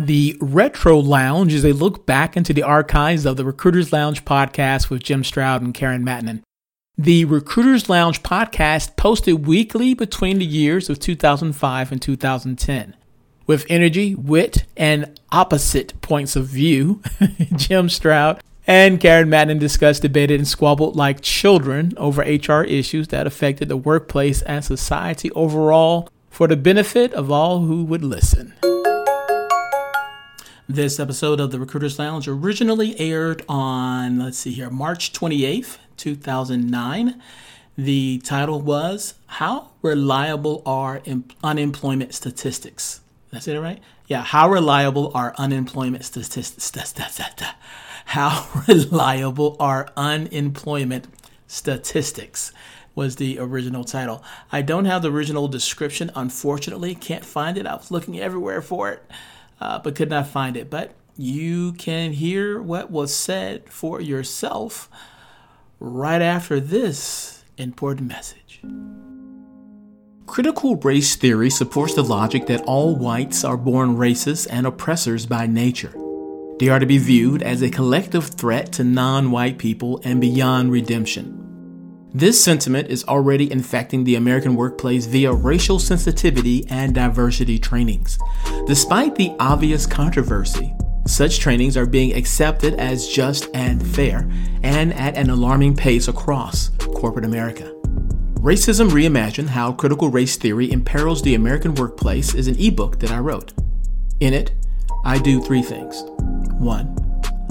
The Retro Lounge is a look back into the archives of the Recruiters Lounge podcast with Jim Stroud and Karen Mattonen. The Recruiters Lounge podcast posted weekly between the years of 2005 and 2010. With energy, wit, and opposite points of view, Jim Stroud and Karen Mattonen discussed, debated, and squabbled like children over HR issues that affected the workplace and society overall for the benefit of all who would listen. This episode of the Recruiters Lounge originally aired on, let's see here, March 28th, 2009. The title was How Reliable Are Unemployment Statistics? Did I say that right? Yeah, How Reliable Are Unemployment Statistics? How Reliable Are Unemployment Statistics? was the original title. I don't have the original description, unfortunately. Can't find it. I was looking everywhere for it uh, but could not find it. But you can hear what was said for yourself right after this important message. Critical race theory supports the logic that all whites are born racist and oppressors by nature. They are to be viewed as a collective threat to non white people and beyond redemption. This sentiment is already infecting the American workplace via racial sensitivity and diversity trainings. Despite the obvious controversy, such trainings are being accepted as just and fair, and at an alarming pace across corporate America. Racism Reimagined How Critical Race Theory Imperils the American Workplace is an ebook that I wrote. In it, I do three things. One,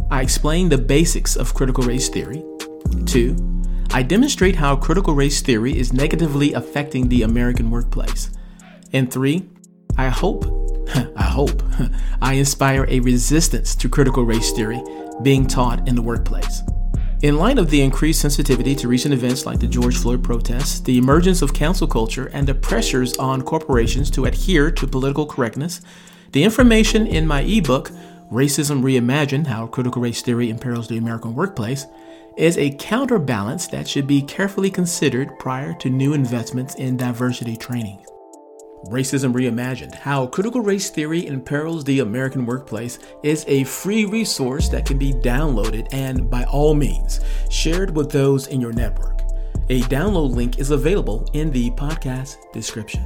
I explain the basics of critical race theory. Two, I demonstrate how critical race theory is negatively affecting the American workplace. And three, I hope, I hope, I inspire a resistance to critical race theory being taught in the workplace. In light of the increased sensitivity to recent events like the George Floyd protests, the emergence of cancel culture, and the pressures on corporations to adhere to political correctness, the information in my ebook, Racism Reimagined How Critical Race Theory Imperils the American Workplace, is a counterbalance that should be carefully considered prior to new investments in diversity training. Racism Reimagined How Critical Race Theory Imperils the American Workplace is a free resource that can be downloaded and, by all means, shared with those in your network. A download link is available in the podcast description.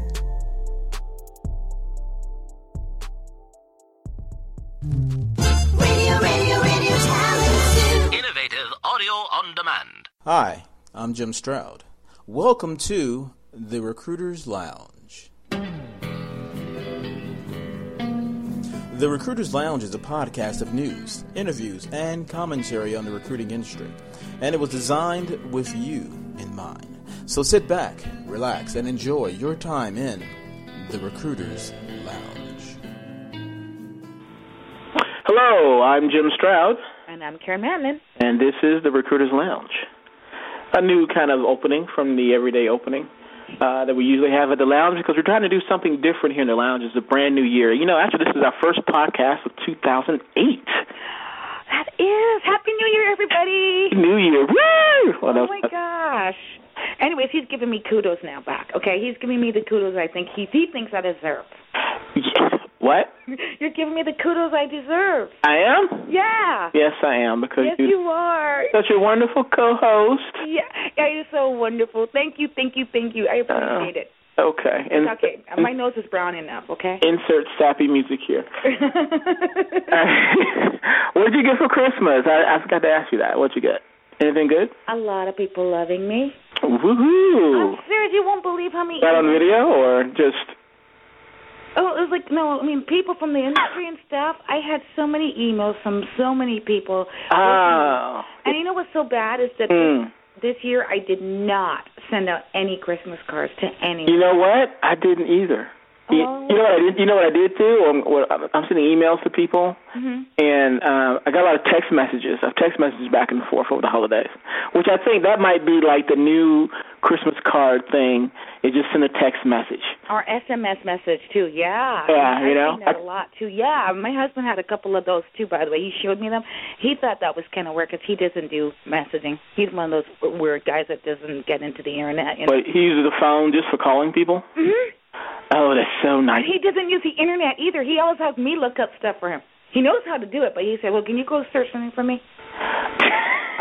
Hi, I'm Jim Stroud. Welcome to the Recruiters Lounge. The Recruiters Lounge is a podcast of news, interviews, and commentary on the recruiting industry, and it was designed with you in mind. So sit back, relax, and enjoy your time in the Recruiters Lounge. Hello, I'm Jim Stroud. And I'm Karen Mattonen. And this is the Recruiters Lounge, a new kind of opening from the everyday opening uh, that we usually have at the lounge because we're trying to do something different here in the lounge. It's a brand new year. You know, actually, this is our first podcast of 2008. That is. Happy New Year, everybody. New Year. Woo! Well, oh, my gosh. Anyways, he's giving me kudos now back, okay? He's giving me the kudos I think he, he thinks I deserve. Yeah. What? You're giving me the kudos I deserve. I am? Yeah. Yes, I am because yes, you, you are. Such a wonderful co-host. Yeah, yeah, you're so wonderful. Thank you, thank you, thank you. I appreciate uh, it. Okay. And, okay. My nose is brown enough. Okay. Insert sappy music here. what did you get for Christmas? I, I forgot to ask you that. What'd you get? Anything good? A lot of people loving me. Woohoo! I'm serious. You won't believe how many. That on video or just? Oh, it was like no. I mean, people from the industry and stuff. I had so many emails from so many people. Oh. And you know what's so bad is that mm. this, year I did not send out any Christmas cards to anyone. You know what? I didn't either. Oh. You, you know what I did? You know what I did too? I'm, I'm sending emails to people mm-hmm. and uh, I got a lot of text messages, of text messages back and forth over the holidays, which I think that might be like the new Christmas card thing. Is just send a text message or SMS message too. Yeah, yeah, you know, that I, a lot too. Yeah, my husband had a couple of those too. By the way, he showed me them. He thought that was kind of weird because he doesn't do messaging. He's one of those weird guys that doesn't get into the internet. You know? But he uses the phone just for calling people. Mm-hmm. Oh, that's so nice. He doesn't use the internet either. He always has me look up stuff for him. He knows how to do it, but he said, "Well, can you go search something for me?"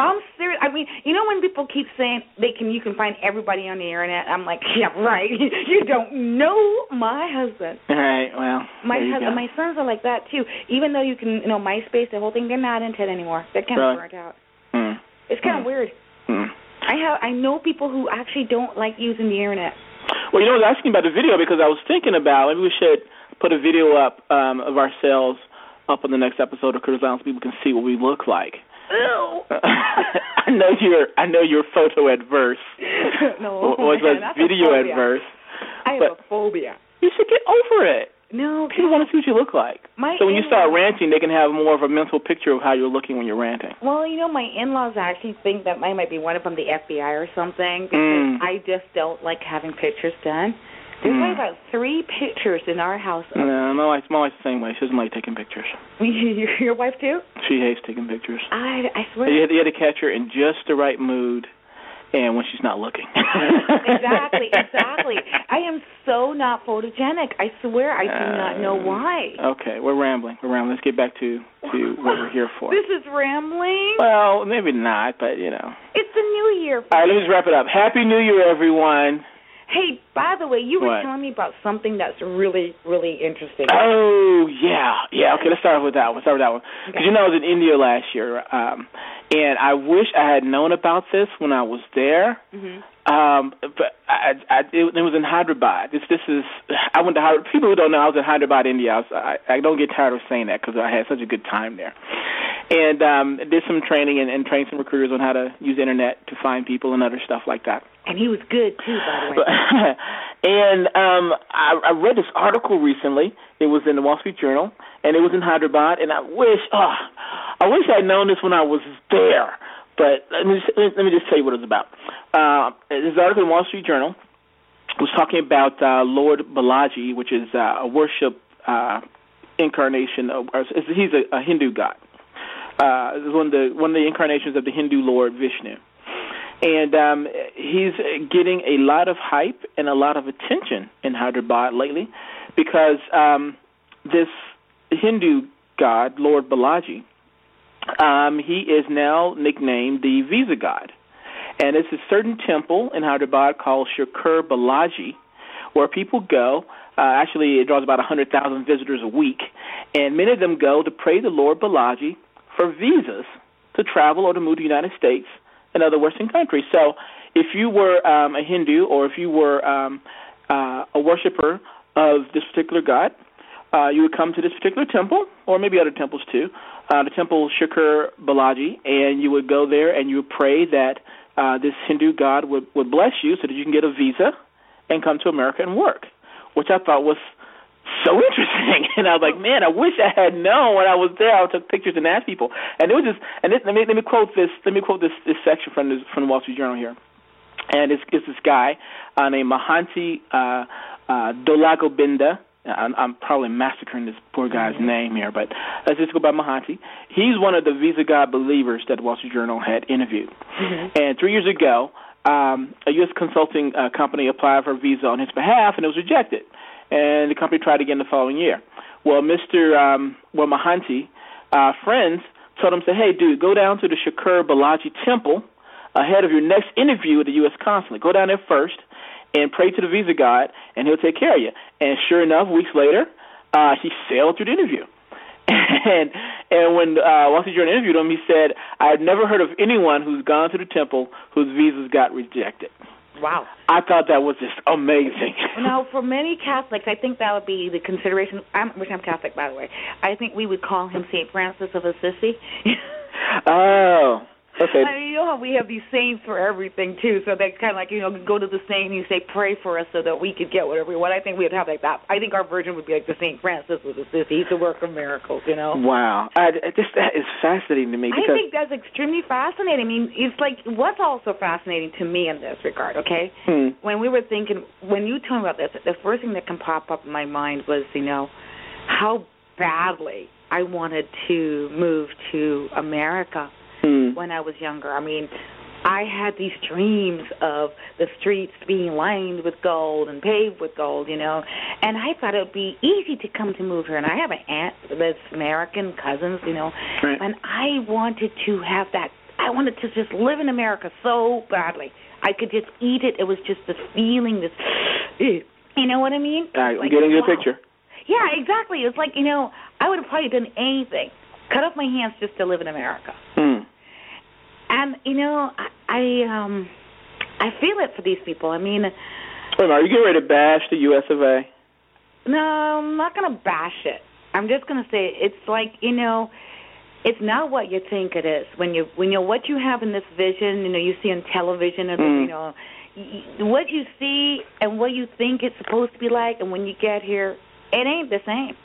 I'm serious. I mean, you know when people keep saying they can, you can find everybody on the internet. I'm like, yeah, right. you don't know my husband. All right. Well, my husband, my sons are like that too. Even though you can, you know, MySpace, the whole thing, they're not into it anymore. They're kind of burnt out. Mm. It's kind of mm. weird. Mm. I have, I know people who actually don't like using the internet. Well, you know, I was asking about the video because I was thinking about maybe we should put a video up um, of ourselves up on the next episode of Critters Lounge so people can see what we look like. Ew. I know you're I know you're photo adverse. no, or, man, video adverse. I have a phobia. You should get over it. No, people want to see what you look like. My so when you start ranting, they can have more of a mental picture of how you're looking when you're ranting. Well, you know, my in-laws actually think that I might be one from the FBI or something because mm. I just don't like having pictures done. There's mm. like about three pictures in our house. No, my wife's my wife's the same way. She doesn't like taking pictures. Your wife too? She hates taking pictures. I I swear. You had, you had to catch her in just the right mood and when she's not looking. exactly, exactly. I am so not photogenic. I swear I do not know why. Okay, we're rambling. We're rambling. Let's get back to to what we're here for. This is rambling. Well, maybe not, but you know. It's the new year. All right, let me just wrap it up. Happy New Year, everyone. Hey, by the way, you were what? telling me about something that's really, really interesting. Oh yeah, yeah. Okay, let's start with that one. Start with that one because okay. you know I was in India last year, um, and I wish I had known about this when I was there. Mm-hmm. Um, but I, I, it, it was in Hyderabad. This, this is. I went to Hyderabad. People who don't know, I was in Hyderabad, India. I, was, I, I don't get tired of saying that because I had such a good time there, and um, did some training and, and trained some recruiters on how to use the internet to find people and other stuff like that. And he was good too, by the way. and um, I, I read this article recently. It was in the Wall Street Journal, and it was in Hyderabad. And I wish, oh, I wish I'd known this when I was there. But let me just, let me just tell you what it was about. Uh, this article in the Wall Street Journal was talking about uh, Lord Balaji, which is uh, a worship uh, incarnation. Of, he's a, a Hindu god. Uh, this is one of the one of the incarnations of the Hindu Lord Vishnu and um, he's getting a lot of hype and a lot of attention in Hyderabad lately because um, this Hindu god, Lord Balaji, um, he is now nicknamed the Visa God. And it's a certain temple in Hyderabad called Shakur Balaji where people go. Uh, actually, it draws about 100,000 visitors a week. And many of them go to pray to Lord Balaji for visas to travel or to move to the United States in other Western countries. So if you were um, a Hindu or if you were um, uh, a worshiper of this particular god, uh, you would come to this particular temple, or maybe other temples too, uh, the temple Shakur Balaji, and you would go there and you would pray that uh, this Hindu god would, would bless you so that you can get a visa and come to America and work, which I thought was so interesting. And I was like, man, I wish I had known when I was there. I took pictures and asked people. And it was just, and this, let me let me quote this. Let me quote this this section from this, from the Wall Street Journal here. And it's, it's this guy uh, named Mahanti uh, uh, Dolagobinda. I'm, I'm probably massacring this poor guy's mm-hmm. name here, but let's just go by Mahanti. He's one of the Visa God believers that the Wall Street Journal had interviewed. Mm-hmm. And three years ago, um, a U.S. consulting uh, company applied for a visa on his behalf, and it was rejected and the company tried again the following year. Well, Mr. Um, well, Mahanti, uh, friends told him, say, hey, dude, go down to the Shakur Balaji temple ahead of your next interview with the U.S. consulate. Go down there first and pray to the visa god, and he'll take care of you. And sure enough, weeks later, uh, he sailed through the interview. and and when uh, Wall Street Journal interviewed him, he said, "I have never heard of anyone who's gone to the temple whose visas got rejected." Wow. I thought that was just amazing. now, for many Catholics, I think that would be the consideration. I'm, which I'm Catholic, by the way. I think we would call him Saint Francis of Assisi. oh. Okay. I mean, you know how we have these saints for everything too. So they kind of like you know go to the saint and you say pray for us so that we could get whatever we want. I think we'd have like that. I think our version would be like the Saint Francis with this. He's the work of miracles, you know. Wow, I, just that is fascinating to me because I think that's extremely fascinating. I mean, it's like what's also fascinating to me in this regard. Okay, hmm. when we were thinking, when you told me about this, the first thing that can pop up in my mind was, you know, how badly I wanted to move to America Hmm. when I was younger. I mean, I had these dreams of the streets being lined with gold and paved with gold, you know, and I thought it would be easy to come to move here. And I have an aunt that's American, cousins, you know, Right. and I wanted to have that. I wanted to just live in America so badly. I could just eat it. It was just this feeling, this, you know what I mean? I'm Like, getting your wow. picture. Yeah, exactly. It's like you know, I would have probably done anything, cut off my hands just to live in America. Hmm. And you know, I, I um, I feel it for these people. I mean, Wait minute, are you getting ready to bash the U.S. of A? no, I'm not gonna bash it. I'm just gonna say it's like you know, it's not what you think it is. When you when you what you have in this vision, you know, you see on television, and Mm. you know, what you see and what you think it's supposed to be like, and when you get here, it ain't the same.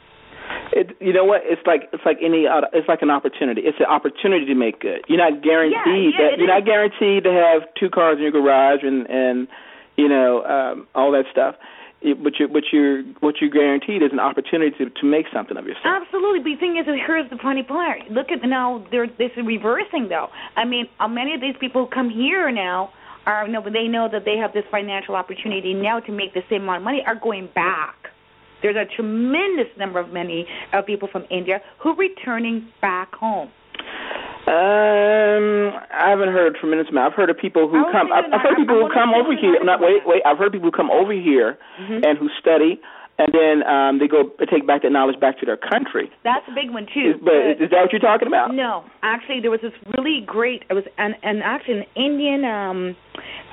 It, you know what? It's like it's like any other. It's like an opportunity. It's an opportunity to make good. You're not guaranteed Yeah, yeah, that you're is. not guaranteed to have two cars in your garage and and you know um, all that stuff. It- But you but you're what you're guaranteed is an opportunity to to make something of yourself. Absolutely. But the thing is, here's the funny part. Look at now. They're this is reversing though. I mean, uh, many of these people who come here now are no, but they know that they have this financial opportunity now to make the same amount of money. Are going back. There's a tremendous number of many uh, people from India who are returning back home. Um, I haven't heard tremendous amount. I've heard of people who come. I've, I've heard people who come over here. an Not wait, wait. I've heard people who come over here Mhm. and who study, and then um, they go take back that knowledge back to their country. That's a big one too. Is, but is that what you're talking about? No, actually, there was this really great. It was an, and actually an Indian. um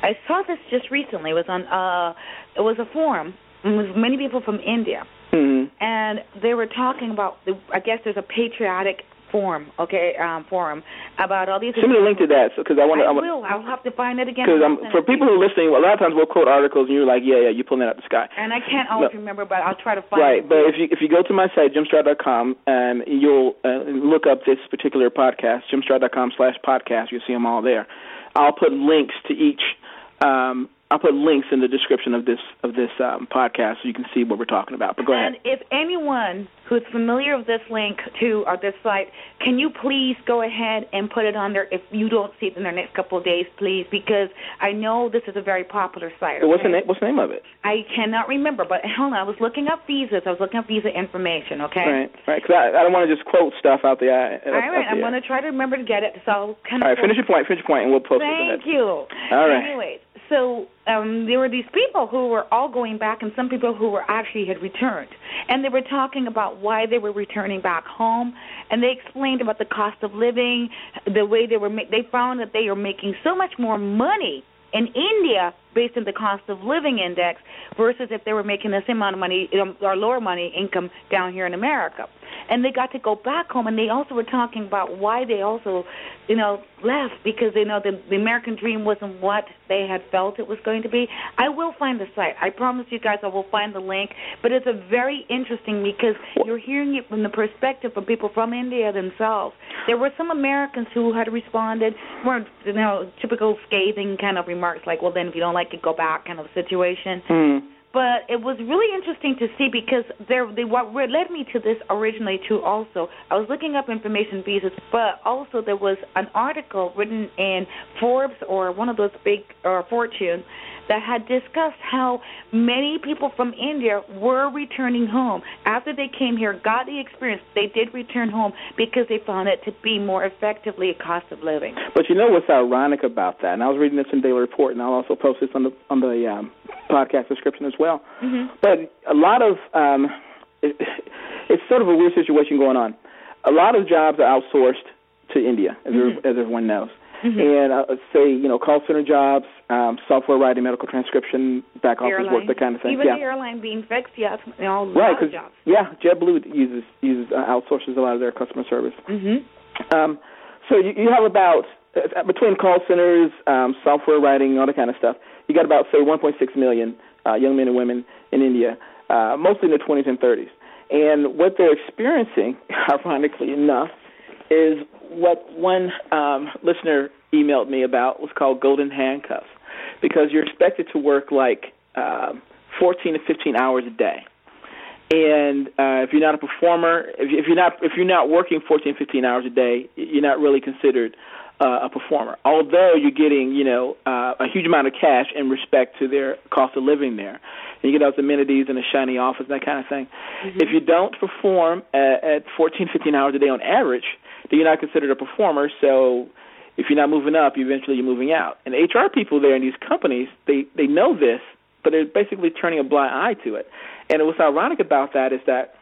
I saw this just recently. It was on. uh It was a forum. Was many people from India, hmm and they were talking about. The, I guess there's a patriotic forum. Okay, um forum about all these. Send me a link to that because I want to. I will. I'll have to find it again. because for people who are listening, a lot of times we'll quote articles and you're like, yeah, yeah, you're pulling that out of the sky. And I can't always No. remember, but I'll try to find it. Right, it. but if you if you go to my site jimstroud.com and you'll uh, look up this particular podcast, jimstroud.com slash podcast, you'll see them all there. I'll put links to each. Um, I'll put links in the description of this of this um, podcast so you can see what we're talking about. But go ahead. and if anyone who's familiar with this link to or this site, can you please go ahead and put it on there if you don't see it in the next couple of days, please? Because I know this is a very popular site. What's the okay? name? What's the name of it? I cannot remember, but hold on. I was looking up visas. I was looking up visa information. Okay. Right, right. Because I, I don't want to just quote stuff out the uh, eye. All right. I'm uh, going to try to remember to get it. So kind of. All right, finish your point. Finish your point, and we'll post it. Thank you. All right. Anyways, so um, there were these people who were all going back, and some people who were actually had returned, and they were talking about why they were returning back home, and they explained about the cost of living, the way they were. Ma- they found that they are making so much more money in India based on the cost of living index versus if they were making the same amount of money um, or lower money income down here in America. And they got to go back home, and they also were talking about why they also, you know, left because they know the, the American dream wasn't what they had felt it was going to be. I will find the site. I promise you guys I will find the link. But it's a very interesting because you're hearing it from the perspective of people from India themselves. There were some Americans who had responded, weren't you know typical scathing kind of remarks like, "Well, then if you don't like it, go back," kind of situation Hmm. But it was really interesting to see because there they what led me to this originally too also. I was looking up information visas but also there was an article written in forbes or one of those big or fortune that had discussed how many people from india were returning home after they came here got the experience they did return home because they found it to be more effectively a cost of living But you know what's ironic about that? And I was reading this in Daily Report, and I'll also post this on the on the um, podcast description as well. Mhm. But a lot of um, it, it's sort of a weird situation going on. A lot of jobs are outsourced to India, as, Mhm. as everyone knows. Mhm. And uh, say you know call center jobs, um, software writing, medical transcription, back office work, airline that kind of thing. even yeah. the airline being fixed yes you know, Right, because jobs yeah, JetBlue uses uses uh, outsources a lot of their customer service. Mm-hmm. Um, so you, you have about uh, between call centers, um, software writing, all that kind of stuff, you got about say 1.6 million uh, young men and women in India, uh, mostly in their 20s and 30s. And what they're experiencing, ironically enough, is what one um, listener emailed me about was called golden handcuffs, because you're expected to work like uh, 14 to 15 hours a day. And uh, if you're not a performer, if, if you're not if you're not working 14, 15 hours a day, you're not really considered uh, a performer. Although you're getting, you know, uh, a huge amount of cash in respect to their cost of living there, and you get those amenities and a shiny office, and that kind of thing. Mm-hmm. If you don't perform at, at 14, 15 hours a day on average, then you're not considered a performer. So if you're not moving up, eventually you're moving out. And HR people there in these companies, they they know this, but they're basically turning a blind eye to it. And what's ironic about that is that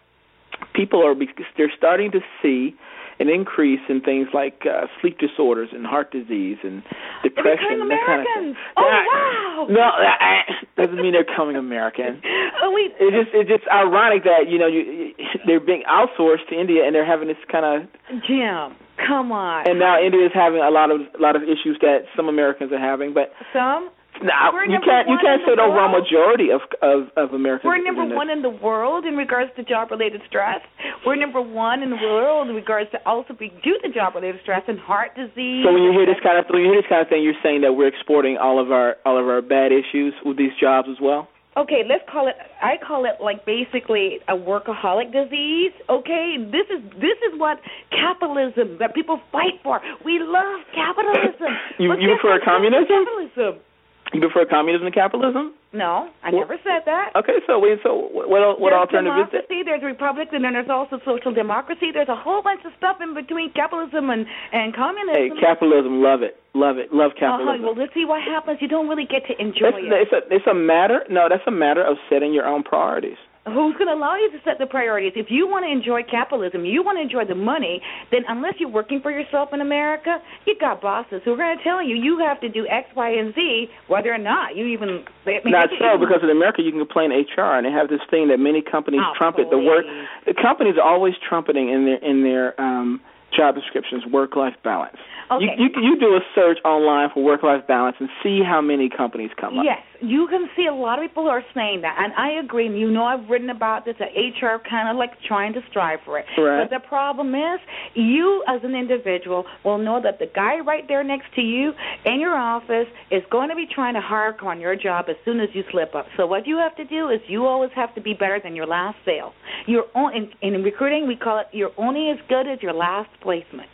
people are they're starting to see an increase in things like uh, sleep disorders and heart disease and depression and that kind of thing. Oh wow! No, that doesn't mean they're coming American. oh wait. It's just it's just ironic that you know you they're being outsourced to India and they're having this kind of Jim. Come on. And now India is having a lot of a lot of issues that some Americans are having, but some now, you can't you can't say the overall majority of of of Americans. We're number one in the world in regards to job related stress. We're number one in the world in regards to also be due to job related stress and heart disease. So when you hear this kind of when you hear this kind of thing, you're saying that we're exporting all of our all of our bad issues with these jobs as well. Okay, let's call it. I call it like basically a workaholic disease. Okay, this is this is what capitalism that people fight for. We love capitalism. you you prefer communism? Capitalism. You prefer communism to capitalism? No, I well, never said that. Okay, so wait, so what what there's alternative democracy, is there? There's republic, and then there's also social democracy. There's a whole bunch of stuff in between capitalism and and communism. Hey, capitalism, love it, love it, love capitalism. Uh-huh. Well, let's see what happens. You don't really get to enjoy that's, it. It's a it's a matter. No, that's a matter of setting your own priorities. Who's going to allow you to set the priorities? If you want to enjoy capitalism, you want to enjoy the money, then unless you're working for yourself in America, you got bosses who are going to tell you you have to do X, Y, and Z, whether or not you even. I mean, not so, because in America you can complain HR, and they have this thing that many companies oh, trumpet. Please. The work, the companies are always trumpeting in their in their um, job descriptions work life balance. Okay. You, you you do a search online for work life balance and see how many companies come up. Yes, you can see a lot of people are saying that, and I agree. And you know, I've written about this. That HR kind of like trying to strive for it. Right. But the problem is, you as an individual will know that the guy right there next to you in your office is going to be trying to hark on your job as soon as you slip up. So what you have to do is you always have to be better than your last sale. You're on, in, in recruiting, we call it you're only as good as your last placement.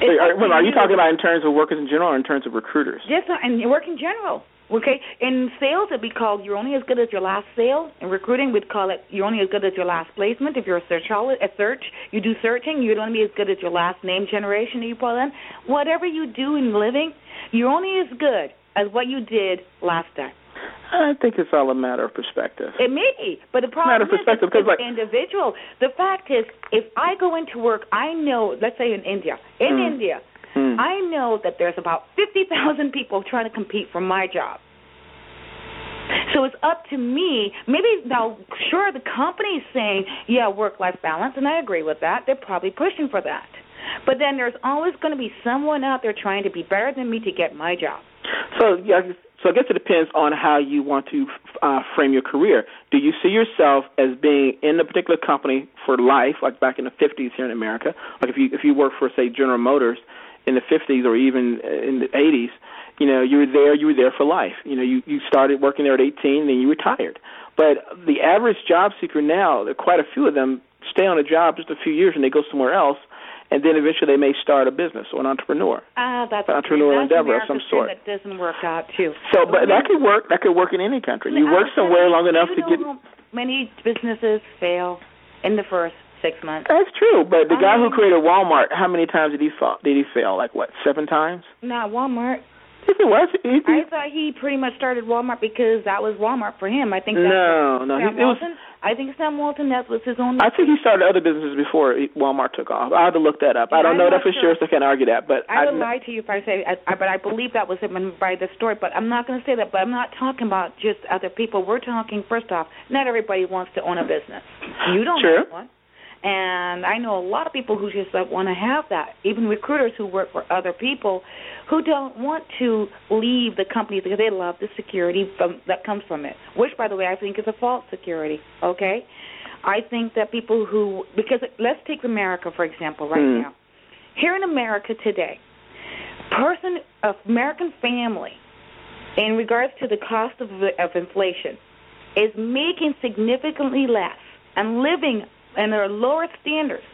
So are, well, are you talking about in terms of workers in general or in terms of recruiters? Yes, and work in general. Okay, in sales it'd be called you're only as good as your last sale. In recruiting we'd call it you're only as good as your last placement. If you're a search, a search, you do searching, you're only be as good as your last name generation that you put in. Whatever you do in living, you're only as good as what you did last time. I think it's all a matter of perspective. It may be, but the problem matter of perspective, is it's like, individual. The fact is, if I go into work, I know, let's say in India, in mm. India, mm. I know that there's about 50,000 people trying to compete for my job. So it's up to me. Maybe now, sure, the company's saying, yeah, work-life balance, and I agree with that. They're probably pushing for that. But then there's always going to be someone out there trying to be better than me to get my job. So yeah, so I guess it depends on how you want to uh, frame your career. Do you see yourself as being in a particular company for life, like back in the 50s here in America? Like if you if you work for say General Motors in the 50s or even in the 80s, you know you were there, you were there for life. You know you you started working there at 18, then you retired. But the average job seeker now, there are quite a few of them stay on a job just a few years and they go somewhere else and then eventually they may start a business or an entrepreneur. Ah, that's an entrepreneurial endeavor of some sort. That doesn't work out too. So, but that could work. That could work in any country. You work somewhere long enough to get. Many businesses fail in the first six months. That's true, but the guy who um, created Walmart, how many times did he fall? Did he fail? Like what? Seven times? Not Walmart. If it was, he, I thought he pretty much started Walmart because that was Walmart for him. I think that's no, no. Sam He, it was, Walton. I think Sam Walton that was his own. I think he started other businesses before Walmart took off. I have to look that up. I don't I'm know that for sure, sure. so I can't argue that. But I I, would lie to you if I say, I, I, but I believe that was him by the story. But I'm not going to say that. But I'm not talking about just other people. We're talking first off. Not everybody wants to own a business. You don't Sure. want one. And I know a lot of people who just like want to have that. Even recruiters who work for other people who don't want to leave the company because they love the security from, that comes from it. Which, by the way, I think is a false security. Okay, I think that people who because let's take America for example right Mm. now. Here in America today, person of American family, in regards to the cost of of inflation, is making significantly less and living in are lower standards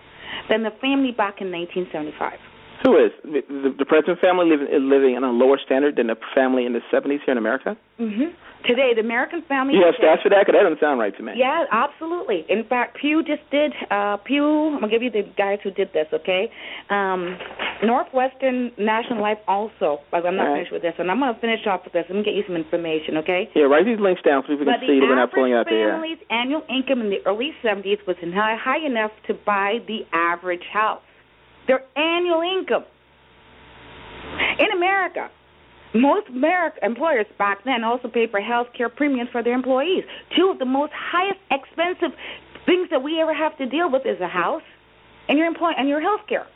than the family back in 1975. Who is the, the, the present family living living in a lower standard than the family in the 70s here in America? hmm Today, the American family. You have today- stats for that? 'Cause that doesn't sound right to me. Yeah, absolutely. In fact, Pew just did. Uh, Pew, I'm gonna give you the guys who did this. Okay, um, Northwestern National Life also. I'm not right. finished with this, and I'm gonna finish off with this. Let me get you some information. Okay. Yeah, write these links down so people But can see the that we're not average pulling out the air. family's annual income in the early 70s was high, high enough to buy the average house. Their annual income in America. Most America employers back then also paid for health care premiums for their employees. Two of the most highest expensive things that we ever have to deal with is a house and your employ and your health care.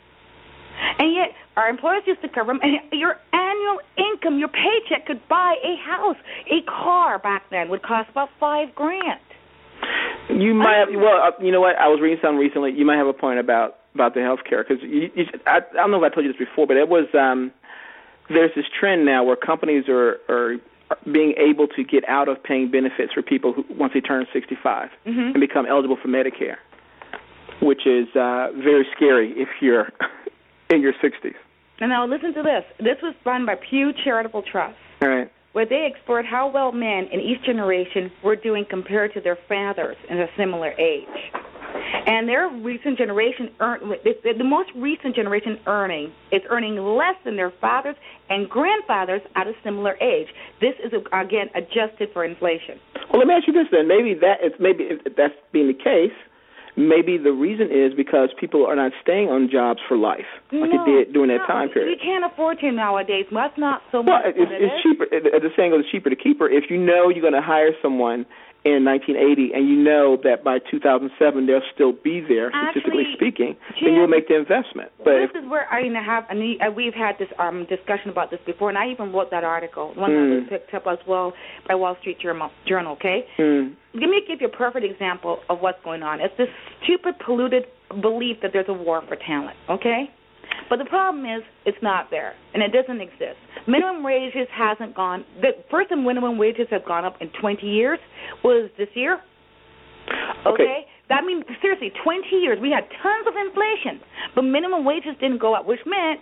And yet, our employers used to cover them. And your annual income, your paycheck, could buy a house. A car back then would cost about five grand. You might have, well, uh, you know what? I was reading something recently. You might have a point about about the health care because I, I don't know if I told you this before, but it was um, there's this trend now where companies are are being able to get out of paying benefits for people who once they turn 65 Mhm. and become eligible for Medicare, which is uh, very scary if you're in your 60s. And now listen to this. This was run by Pew Charitable Trust, All right. where they explored how well men in each generation were doing compared to their fathers in a similar age. And their recent generation earn the, the most recent generation earning is earning less than their fathers and grandfathers at a similar age. This is again adjusted for inflation. Well, let me ask you this then. Maybe that it's maybe if that's being the case, maybe the reason is because people are not staying on jobs for life like no, they did during that no, time period. You can't afford to nowadays. Well, That's not so Well, much. it's, it it's cheaper. The saying goes, "It's cheaper to keep her." If you know you're going to hire someone in 1980, and you know that by 2007 they'll still be there, statistically Actually, speaking, Jim, then you'll make the investment. But if, this is where I have, and uh, we've had this um, discussion about this before, and I even wrote that article, one that was Hmm. picked up as well by Wall Street Journal. Journal okay, hmm, let me give you a perfect example of what's going on. It's this stupid, polluted belief that there's a war for talent. Okay, but the problem is it's not there, and it doesn't exist. Minimum wages hasn't gone. The first time minimum wages have gone up in 20 years was this year. okay. That means seriously, 20 years we had tons of inflation, but minimum wages didn't go up, which meant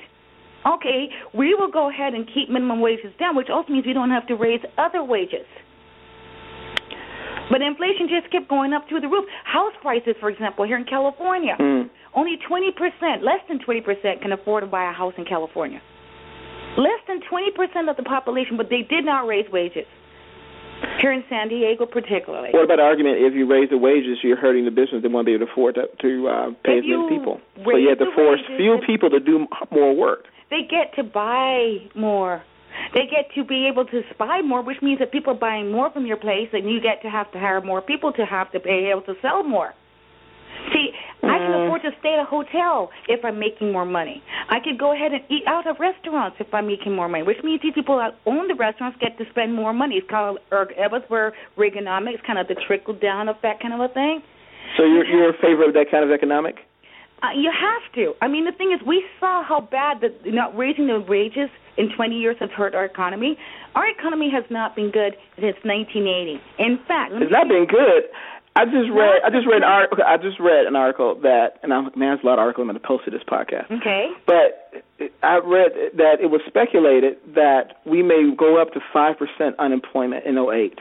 okay, we will go ahead and keep minimum wages down, which also means we don't have to raise other wages. But inflation just kept going up through the roof. House prices, for example, here in California, Hmm. Only 20%, less than 20% can afford to buy a house in California. Less than 20% of the population, but they did not raise wages. Here in San Diego, particularly. What about the argument if you raise the wages, you're hurting the business? They won't be able to afford to, to uh, pay If as many people. So you have to force fewer people to do more work. they get to buy more. They get to be able to buy more, which means that people are buying more from your place, and you get to have to hire more people to have to be able to sell more. See. Afford to stay at a hotel if I'm making more money. I could go ahead and eat out of restaurants if I'm making more money, which means these people that own the restaurants get to spend more money. It's called erg- it Reaganomics, kind of the trickle down effect kind of a thing. So you're you're in favor of that kind of economic? Uh, you have to. I mean, the thing is, we saw how bad the not raising the wages in 20 years has hurt our economy. Our economy has not been good since 1980. In fact, It's not been good. I just read. I just read an article. I just read an article that, and I'm man, there's a lot of articles I'm going to post to this podcast. Okay. But I read that it was speculated that we may go up to five percent unemployment in 08.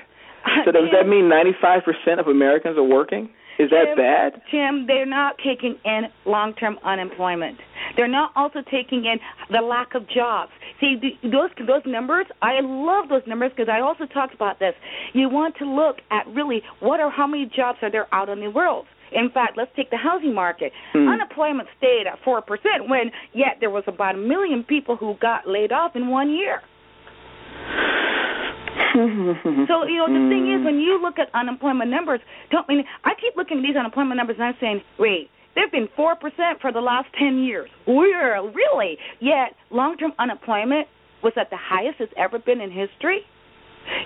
So does that mean 95 percent of Americans are working? Is that Jim, bad? Jim, they're not taking in long-term unemployment. They're not also taking in the lack of jobs. See, the, those those numbers, I love those numbers because I also talked about this. You want to look at really what are how many jobs are there out in the world. In fact, let's take the housing market. Hmm. Unemployment stayed at four percent when yet there was about a million people who got laid off in one year. So you know the thing is, mm. when you look at unemployment numbers, don't I mean I keep looking at these unemployment numbers and I'm saying, wait, They've been 4% for the last 10 years. We're really. Yet, long term unemployment was at the highest it's ever been in history.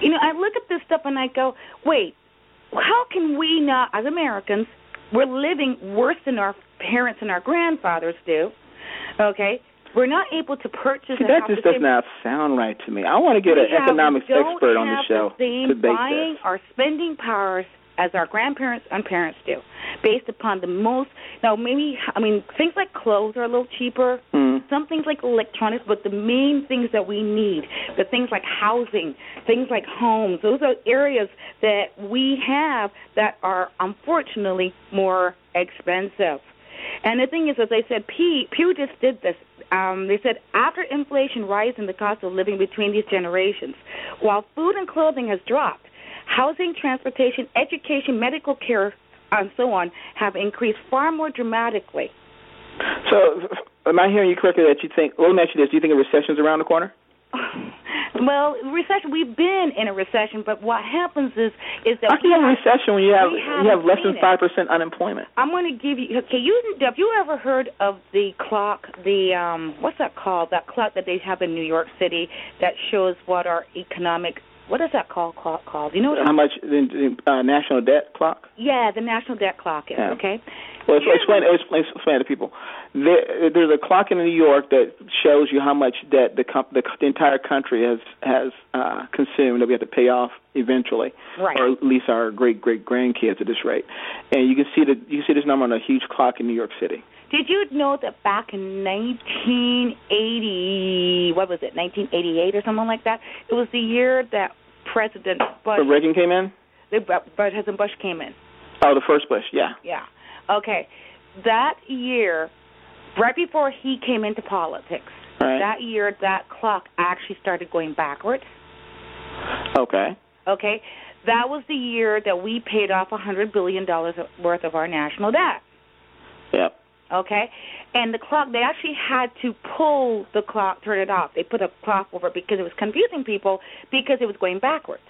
You know, I look at this stuff and I go, wait, how can we not, as Americans, we're living worse than our parents and our grandfathers do, okay? We're not able to purchase. See, that just does not sound right to me. I want to get an economics expert on the show the to debate buying this. or spending powers as our grandparents and parents do, based upon the most. Now, maybe I mean things like clothes are a little cheaper. Mm. Some things like electronics, but the main things that we need, the things like housing, things like homes, those are areas that we have that are unfortunately more expensive. And the thing is, as I said, Pew just did this. Um, they said after inflation rising the cost of living between these generations, while food and clothing has dropped, housing, transportation, education, medical care, and so on have increased far more dramatically. So, am I hearing you correctly that you think? Well, let me ask you this: Do you think a recession is around the corner? Well, recession. We've been in a recession, but what happens is is that How can you have a recession when you have we you have less than haven't seen it. five percent unemployment? I'm going to give you. Okay, you have you ever heard of the clock? The um, what's that called? That clock that they have in New York City that shows what our economic. What is that called? Clock called? You know what? How much the uh, national debt clock? Yeah, the national debt clock is Yeah. okay. Well, Here's explain, explain, explain to people. There, there's a clock in New York that shows you how much debt the, com- the, the entire country has has uh, consumed that we have to pay off eventually, Right. or at least our great great grandkids at this rate. And you can see the you can see this number on a huge clock in New York City. Did you know that back in 1980, what was it, 1988 or something like that? It was the year that President Bush, When Reagan came in, the, President Bush came in. oh, the first Bush, yeah. Yeah. Okay. That year, right before he came into politics, Right. that year that clock actually started going backwards. Okay. Okay. That was the year that we paid off a hundred billion dollars worth of our national debt. Yep. Okay, and the clock they actually had to pull the clock, turn it off. They put a clock over it because it was confusing people because it was going backwards.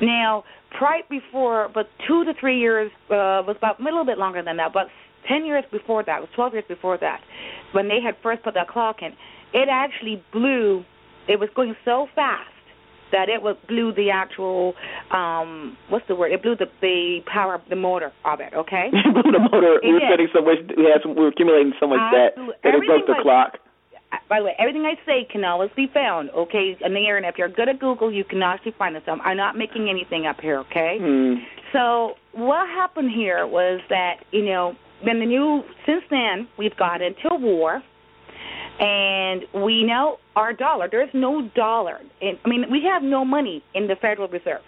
Now, right before, but two to three years uh, was about a little bit longer than that, but ten years before that, it was twelve years before that, when they had first put that clock in, it actually blew. It was going so fast that it was blew the actual um what's the word? It blew the the power the motor of it. Okay. it blew the motor. We were It spending so much. We had some, we were accumulating so much debt that it broke the clock. by the way, everything I say can always be found, okay, on the internet. If you're good at Google, you can actually find this. I'm, I'm not making anything up here, okay? Hmm. So what happened here was that, you know, then the new, since then, we've got into war, and we know our dollar, there's no dollar. In, I mean, we have no money in the Federal Reserve.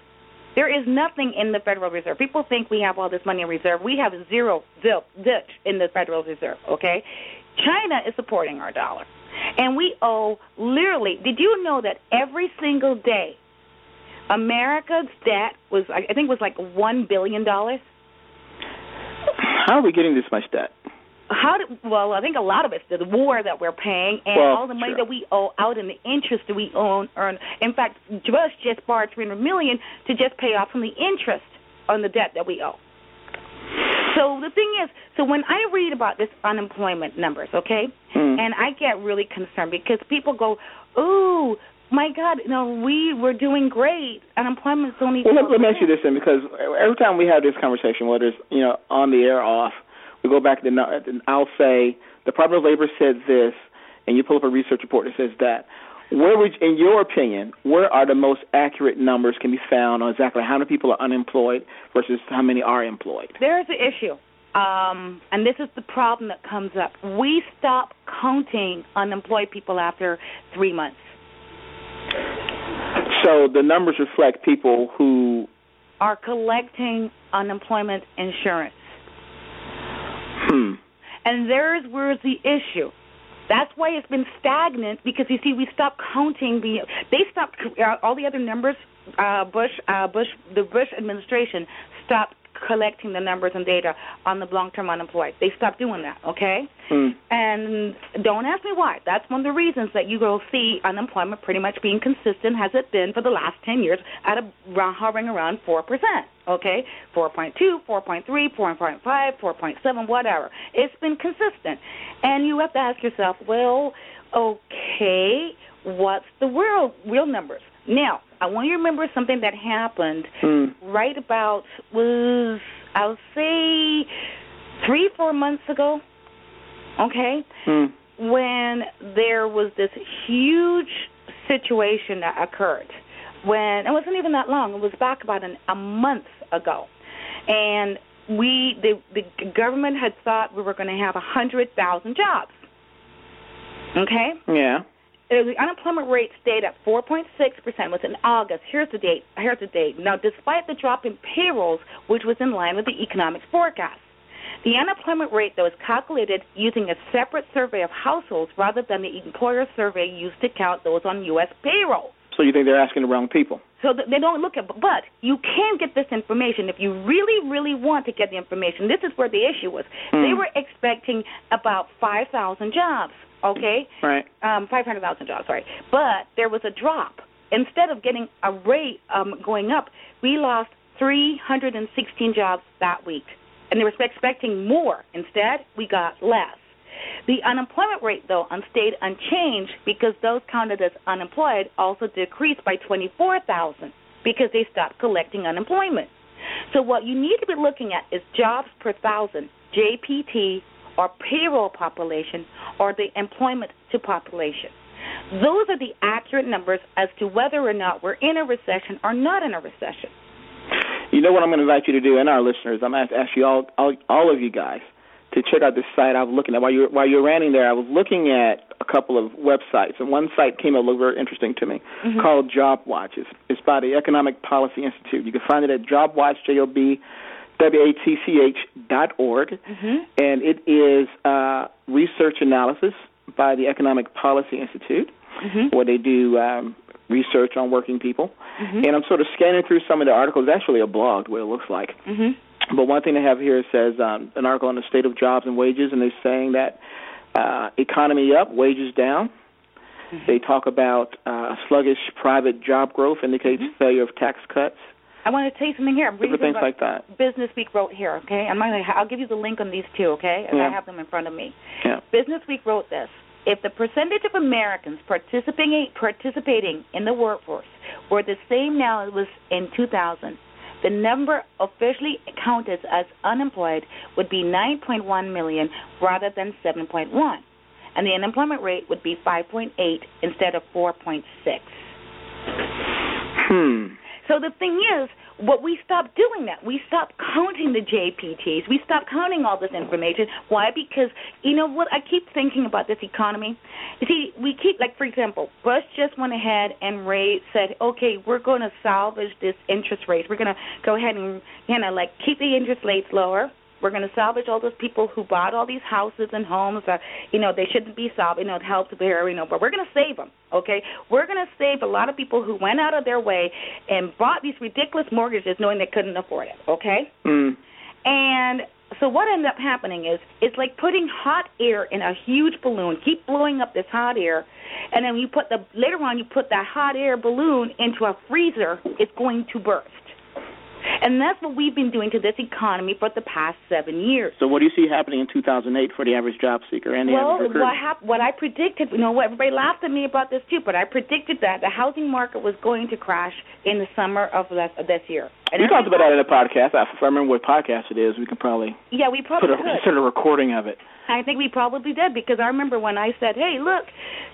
There is nothing in the Federal Reserve. People think we have all this money in reserve. We have zero, zip, ditch in the Federal Reserve, okay? China is supporting our dollar. And we owe literally, did you know that every single day America's debt was, I think, was like $1 billion? How are we getting this much debt? How did, well, I think a lot of it's the war that we're paying and Well, all the money sure. that we owe out and the interest that we own earn. In fact, Bush just borrowed 300 million to just pay off from the interest on the debt that we owe. So the thing is, so when I read about this unemployment numbers, okay, Hmm. and I get really concerned because people go, "Ooh, my God, no, we were doing great. Unemployment's only." Well, let, let me ask you this then, because every time we have this conversation, whether it's you know on the air or off, we go back to the, I'll say the Department of Labor said this, and you pull up a research report that says that. Where would, in your opinion, where are the most accurate numbers can be found on exactly how many people are unemployed versus how many are employed? There's the issue, um, and this is the problem that comes up. We stop counting unemployed people after three months. So the numbers reflect people who. Are collecting unemployment insurance, And there's where's the issue. That's why it's been stagnant because you see we stopped counting the they stopped uh, all the other numbers. Uh, Bush, uh, Bush, the Bush administration stopped collecting the numbers and data on the long-term unemployed. They stopped doing that. Okay. Mm. And don't ask me why. That's one of the reasons that you will see unemployment pretty much being consistent, has it been for the last 10 years, at a, hovering around 4%. Okay? 4.2, 4.3, 4.5, 4.7, whatever. It's been consistent. And you have to ask yourself, well, okay, what's the real, real numbers? Now, I want you to remember something that happened Mm. right about, was, I'll say, three, four months ago okay, Mm. when there was this huge situation that occurred. When it wasn't even that long, it was back about an, a month ago, and we the the government had thought we were going to have a hundred thousand jobs. Okay, Yeah. Uh, the unemployment rate stayed at 4.6 percent. Was in August. Here's the date. Here's the date. Now, despite the drop in payrolls, which was in line with the economic forecast. The unemployment rate, that was calculated using a separate survey of households rather than the employer survey used to count those on U.S. payroll. So you think they're asking the wrong people? So they don't look at, but you can get this information if you really, really want to get the information. This is where the issue was. Hmm. They were expecting about 5,000 jobs, okay? Right. Um, 500,000 jobs, sorry. But there was a drop. Instead of getting a rate um, going up, we lost 316 jobs that week. And they were expecting more. Instead, we got less. The unemployment rate, though, stayed unchanged because those counted as unemployed also decreased by 24,000 because they stopped collecting unemployment. So what you need to be looking at is jobs per thousand, JPT, or payroll population, or the employment to population. Those are the accurate numbers as to whether or not we're in a recession or not in a recession. You know what I'm going to invite you to do, and our listeners. I'm going to ask you all, all, all of you guys, to check out this site I was looking at while you while you were ranting there. I was looking at a couple of websites, and one site came up looked very interesting to me, mm-hmm. called Job Watch. It's, it's by the Economic Policy Institute. You can find it at JobWatch, J O B W A T C H dot org, and it is uh, research analysis by the Economic Policy Institute, where they do um, research on working people. And I'm sort of scanning through some of the articles. It's actually a blog, what it looks like. Mm-hmm. But one thing they have here says um, an article on the state of jobs and wages, and they're saying that uh, economy up, wages down. They talk about uh, sluggish private job growth indicates failure of tax cuts. I want to tell you something here. I'm reading things like that. Business Week wrote here, okay? I'm gonna, I'll give you the link on these two, okay? And I have them in front of me. Yeah. Business Week wrote this. If the percentage of Americans participating participating in the workforce were the same now as it was in 2000, the number officially counted as unemployed would be 9.1 million rather than 7.1, and the unemployment rate would be 5.8 instead of 4.6. Hmm. So the thing is, what we stopped doing that. We stopped counting the JPTs. We stopped counting all this information. Why? Because you know what? I keep thinking about this economy. You see, we keep like for example, Bush just went ahead and rate said, okay, we're going to salvage this interest rate. We're going to go ahead and you know like keep the interest rates lower. We're going to salvage all those people who bought all these houses and homes that, you know, they shouldn't be salvaged, you know, help to bear, you know, but we're going to save them, okay? We're going to save a lot of people who went out of their way and bought these ridiculous mortgages knowing they couldn't afford it, okay? Hmm. And so what ended up happening is it's like putting hot air in a huge balloon, keep blowing up this hot air, and then you put the later on you put that hot air balloon into a freezer, it's going to burst. And that's what we've been doing to this economy for the past seven years. So what do you see happening in 2008 for the average job seeker and the Well, average recruiter? what hap- what I predicted, you know, everybody laughed at me about this too, but I predicted that the housing market was going to crash in the summer of last, of this year. And we talked about that in the podcast. If I remember what podcast it is, we can probably Yeah, we put probably a could. sort of recording of it. I think we probably did because I remember when I said, "Hey, look,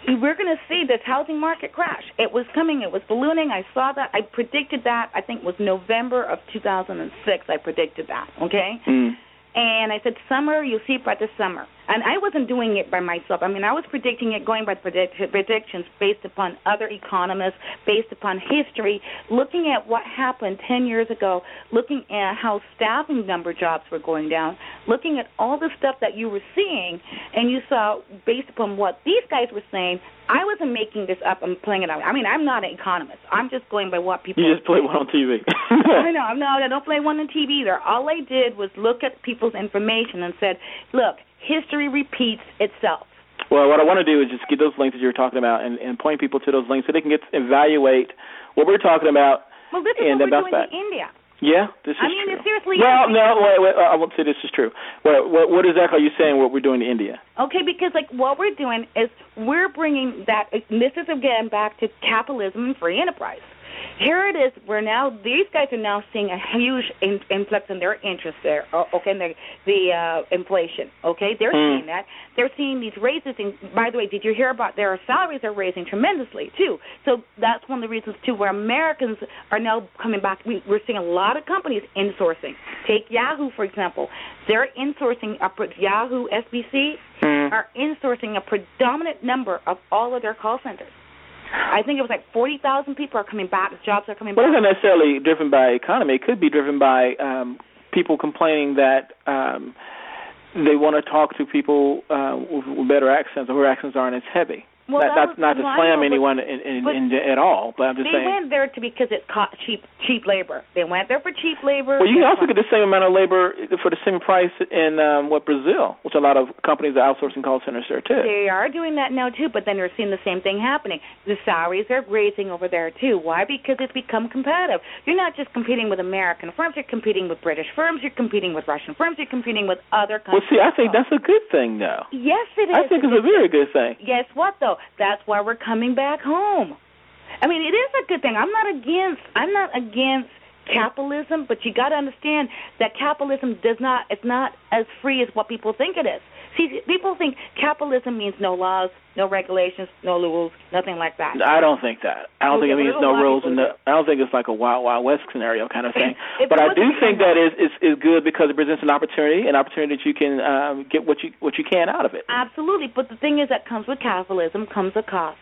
we're going to see this housing market crash." It was coming. It was ballooning. I saw that. I predicted that. I think it was November of 2006. I predicted that. Okay, Mm. and I said, "Summer, you'll see it by the summer." And I wasn't doing it by myself. I mean, I was predicting it going by predict- predictions based upon other economists, based upon history, looking at what happened 10 years ago, looking at how staffing number jobs were going down, looking at all the stuff that you were seeing, and you saw, based upon what these guys were saying, I wasn't making this up I'm playing it out. I mean, I'm not an economist. I'm just going by what people. You just play one on TV. I know. I'm not. I don't play one on TV either. All I did was look at people's information and said, "Look, history repeats itself." Well, what I want to do is just get those links that you were talking about and, and point people to those links so they can get evaluate what we're talking about. Well, this is and what we're doing back. in India. Yeah, this is I mean, true. seriously well, no, wait, wait. Uh, I won't say this is true. What, what, what exactly are you saying? What we're doing to India? Okay, because like what we're doing is we're bringing that. This is again back to capitalism and free enterprise. Here it is. We're now these guys are now seeing a huge in, influx in their interest there. Okay, and the the uh, inflation. Okay, they're Hmm. seeing that. They're seeing these raises. And by the way, did you hear about their salaries are raising tremendously too? So that's one of the reasons too where Americans are now coming back. We, we're seeing a lot of companies insourcing. Take Yahoo for example. They're insourcing up at Yahoo, SBC Hmm. are insourcing a predominant number of all of their call centers. I think it was like 40,000 people are coming back. Jobs are coming Well, it's back. not necessarily driven by economy. It could be driven by um, people complaining that um, they want to talk to people uh, with, with better accents or whose accents aren't as heavy. Well, not, that not, not to slam anyone in, in, in, at all, but I'm just They saying. went there to because it cost cheap cheap labor. They went there for cheap labor. Well, you can also get the same amount of labor for the same price in um, what Brazil, which a lot of companies are outsourcing call centers there too. They are doing that now too, but then they're seeing the same thing happening. The salaries are raising over there too. Why? Because it's become competitive. You're not just competing with American firms. You're competing with British firms. You're competing with Russian firms. You're competing with other countries. Well, see, I think that's a good thing, though. yes, it is. I think it's a very good thing. Guess what though? That's why we're coming back home. I mean, it is a good thing. I'm not against. I'm not against capitalism, but you got to understand that capitalism does not. It's not as free as what people think it is. See, people think capitalism means no laws, no regulations, no rules, nothing like that. I don't think that. I don't Okay, think it means no rules, and I don't think it's like a wild wild west scenario kind of thing. But I do think that is is is good because it presents an opportunity, an opportunity that you can um, get what you what you can out of it. Absolutely, but the thing is that comes with capitalism comes a cost.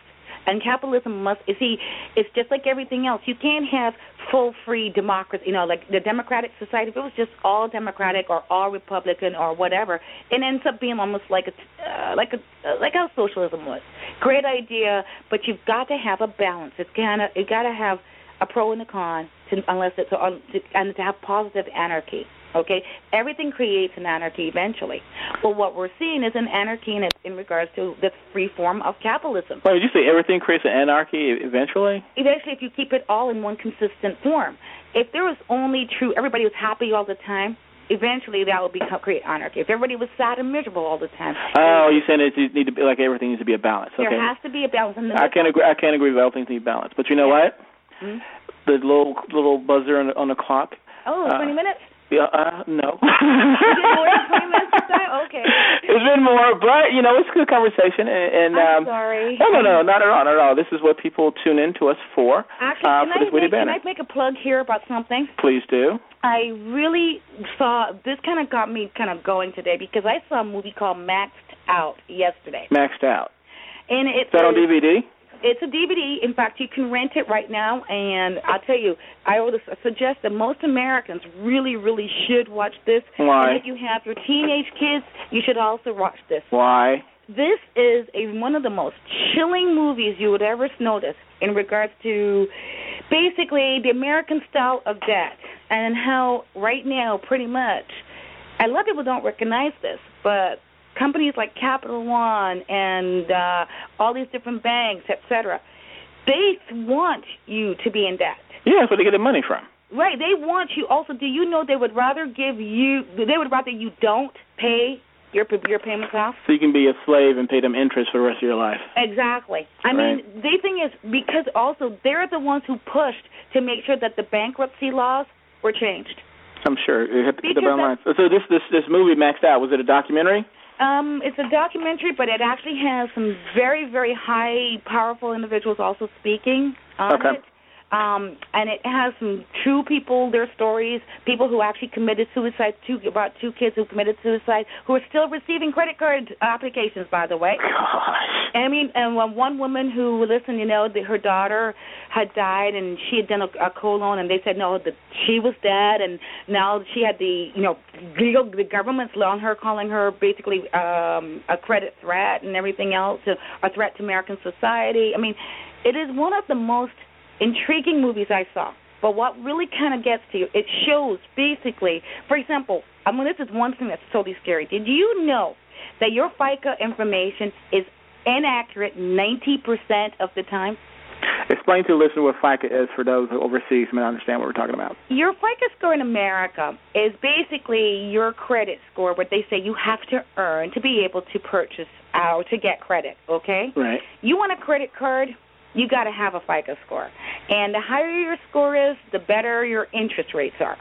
And capitalism must you see it's just like everything else. You can't have full free democracy, you know, like the democratic society if it was just all democratic or all republican or whatever, it ends up being almost like a uh, like a uh, like how socialism was. Great idea, but you've got to have a balance. It's of you got to have a pro and a con to, unless it's on to, and to have positive anarchy. Okay, everything creates an anarchy eventually. But what we're seeing is an anarchy in, in regards to the free form of capitalism. Well, did you say everything creates an anarchy eventually? Eventually, if you keep it all in one consistent form, if there was only true, everybody was happy all the time. Eventually, that would become create anarchy. If everybody was sad and miserable all the time, Oh, you're saying it need to be like everything needs to be a balance? there has to be a balance. I can't agree. I can't agree with all things need balance. But you know Yeah. what? Hmm? The little little buzzer on the, on the clock. Oh, Uh, 20 minutes. Yeah. Uh, no. You did more than 20 minutes this time? Okay. It's been more, but you know, it's a good conversation, and, and I'm um, sorry. No, no, no, not at all, not at all. This is what people tune in to us for. Actually, uh, can, for I this witty make, can. I make a plug here about something? Please do. I really saw this kind of got me kind of going today because I saw a movie called Maxed Out yesterday, Maxed out. and it's that on DVD? It's a DVD. In fact, you can rent it right now, and I'll tell you, I would suggest that most Americans really, really should watch this. Why? And if you have your teenage kids, you should also watch this. Why? This is a, one of the most chilling movies you would ever notice in regards to basically the American style of debt and how right now, pretty much, a lot of people don't recognize this, but companies like Capital One and uh, all these different banks, etc., they want you to be in debt. Yeah, that's where they get their money from. Right. They want you. Also, do you know they would rather give you? They would rather you don't pay your your payments off. So you can be a slave and pay them interest for the rest of your life. Exactly. I Right. mean, the thing is because also they're the ones who pushed to make sure that the bankruptcy laws were changed. I'm sure. You have to the bottom line. So this this this movie maxed out. Was it a documentary? Um, it's a documentary, but it actually has some very, very high, powerful individuals also speaking on Okay. it. Um, and it has some true people, their stories, people who actually committed suicide. Two about two kids who committed suicide who are still receiving credit card applications. By the way, Gosh. I mean, and one one woman who listen, you know, the, her daughter had died, and she had done a, a colon, and they said no, that she was dead, and now she had the, you know, legal the government's on her, calling her basically um, a credit threat and everything else, a threat to American society. I mean, it is one of the most intriguing movies I saw. But what really kind of gets to you, it shows basically, for example, I mean, this is one thing that's totally scary. Did you know that your FICO information is inaccurate 90% of the time? Explain to the listener what FICO is for those overseas who may not understand what we're talking about. Your FICO score in America is basically your credit score, what they say you have to earn to be able to purchase or to get credit, okay? Right. You want a credit card, you got to have a FICO score. And the higher your score is, the better your interest rates are.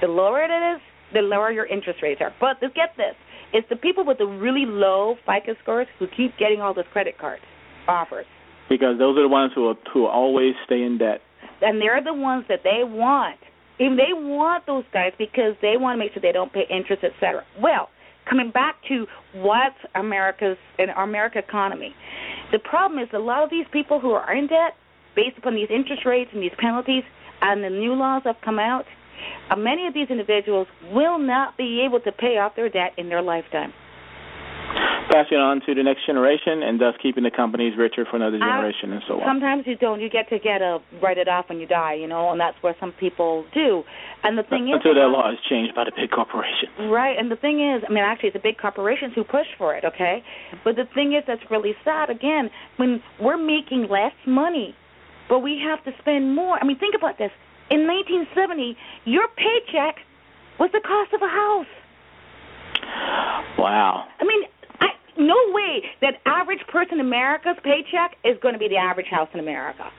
The lower it is, the lower your interest rates are. But let's get this. It's the people with the really low FICO scores who keep getting all those credit card offers. Because those are the ones who will, who always stay in debt. And they're the ones that they want. Even they want those guys because they want to make sure they don't pay interest, et cetera. Well, coming back to what's America's in America economy. The problem is a lot of these people who are in debt, based upon these interest rates and these penalties, and the new laws that have come out, uh, many of these individuals will not be able to pay off their debt in their lifetime. Passing on to the next generation and thus keeping the companies richer for another generation uh, and so on. Sometimes you don't. You get to get a write it off when you die, you know, and that's where some people do. And the thing Until is, until that law is changed by the big corporations. Right, and the thing is, I mean, actually, it's the big corporations who push for it, okay? But the thing is, that's really sad. Again, when we're making less money, but we have to spend more. I mean, think about this. In 1970, your paycheck was the cost of a house. Wow. I mean, I, no way that average person in America's paycheck is going to be the average house in America.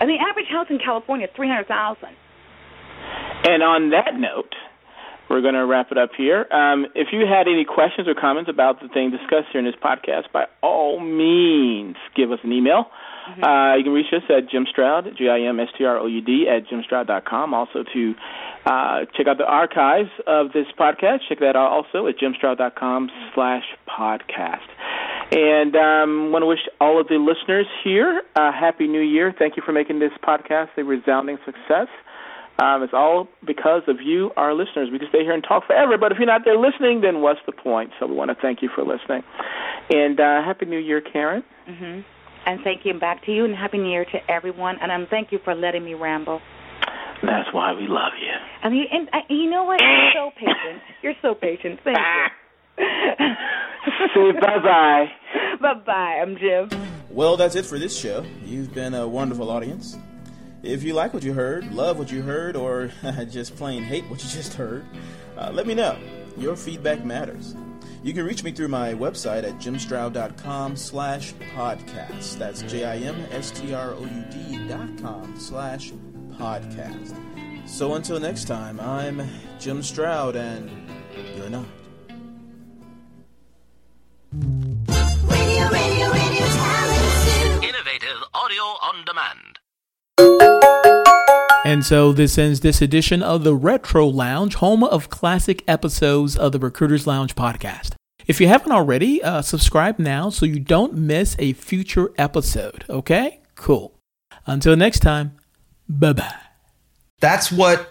And the average house in California is 300000 And on that note, we're going to wrap it up here. Um, if you had any questions or comments about the thing discussed here in this podcast, by all means, give us an email. Mm-hmm. Uh, you can reach us at Jim Stroud, G-I-M-S-T-R-O-U-D, at jimstroud.com. Also to uh, check out the archives of this podcast. Check that out also at jimstroud.com slash podcast. And um, want to wish all of the listeners here a happy new year. Thank you for making this podcast a resounding success. Um, it's all because of you, our listeners. We can stay here and talk forever, but if you're not there listening, then what's the point? So we want to thank you for listening. And uh, Happy New Year, Karen. Mm-hmm. And thank you, and back to you, and Happy New Year to everyone. And um, thank you for letting me ramble. That's why we love you. And you, and, uh, you know what? You're so patient. You're so patient. Thank you. Say bye-bye. Bye-bye. I'm Jim. Well, that's it for this show. You've been a wonderful audience. If you like what you heard, love what you heard, or just plain hate what you just heard, uh, let me know. Your feedback matters. You can reach me through my website at jimstroud.com slash podcast. That's J-I-M-S-T-R-O-U-D dot com slash podcast. So until next time, I'm Jim Stroud, and you're not. Radio, radio, radio talent Innovative audio on demand. And so this ends this edition of the Retro Lounge, home of classic episodes of the Recruiters Lounge podcast. If you haven't already, uh, subscribe now so you don't miss a future episode. Okay? Cool. Until next time, bye bye. That's what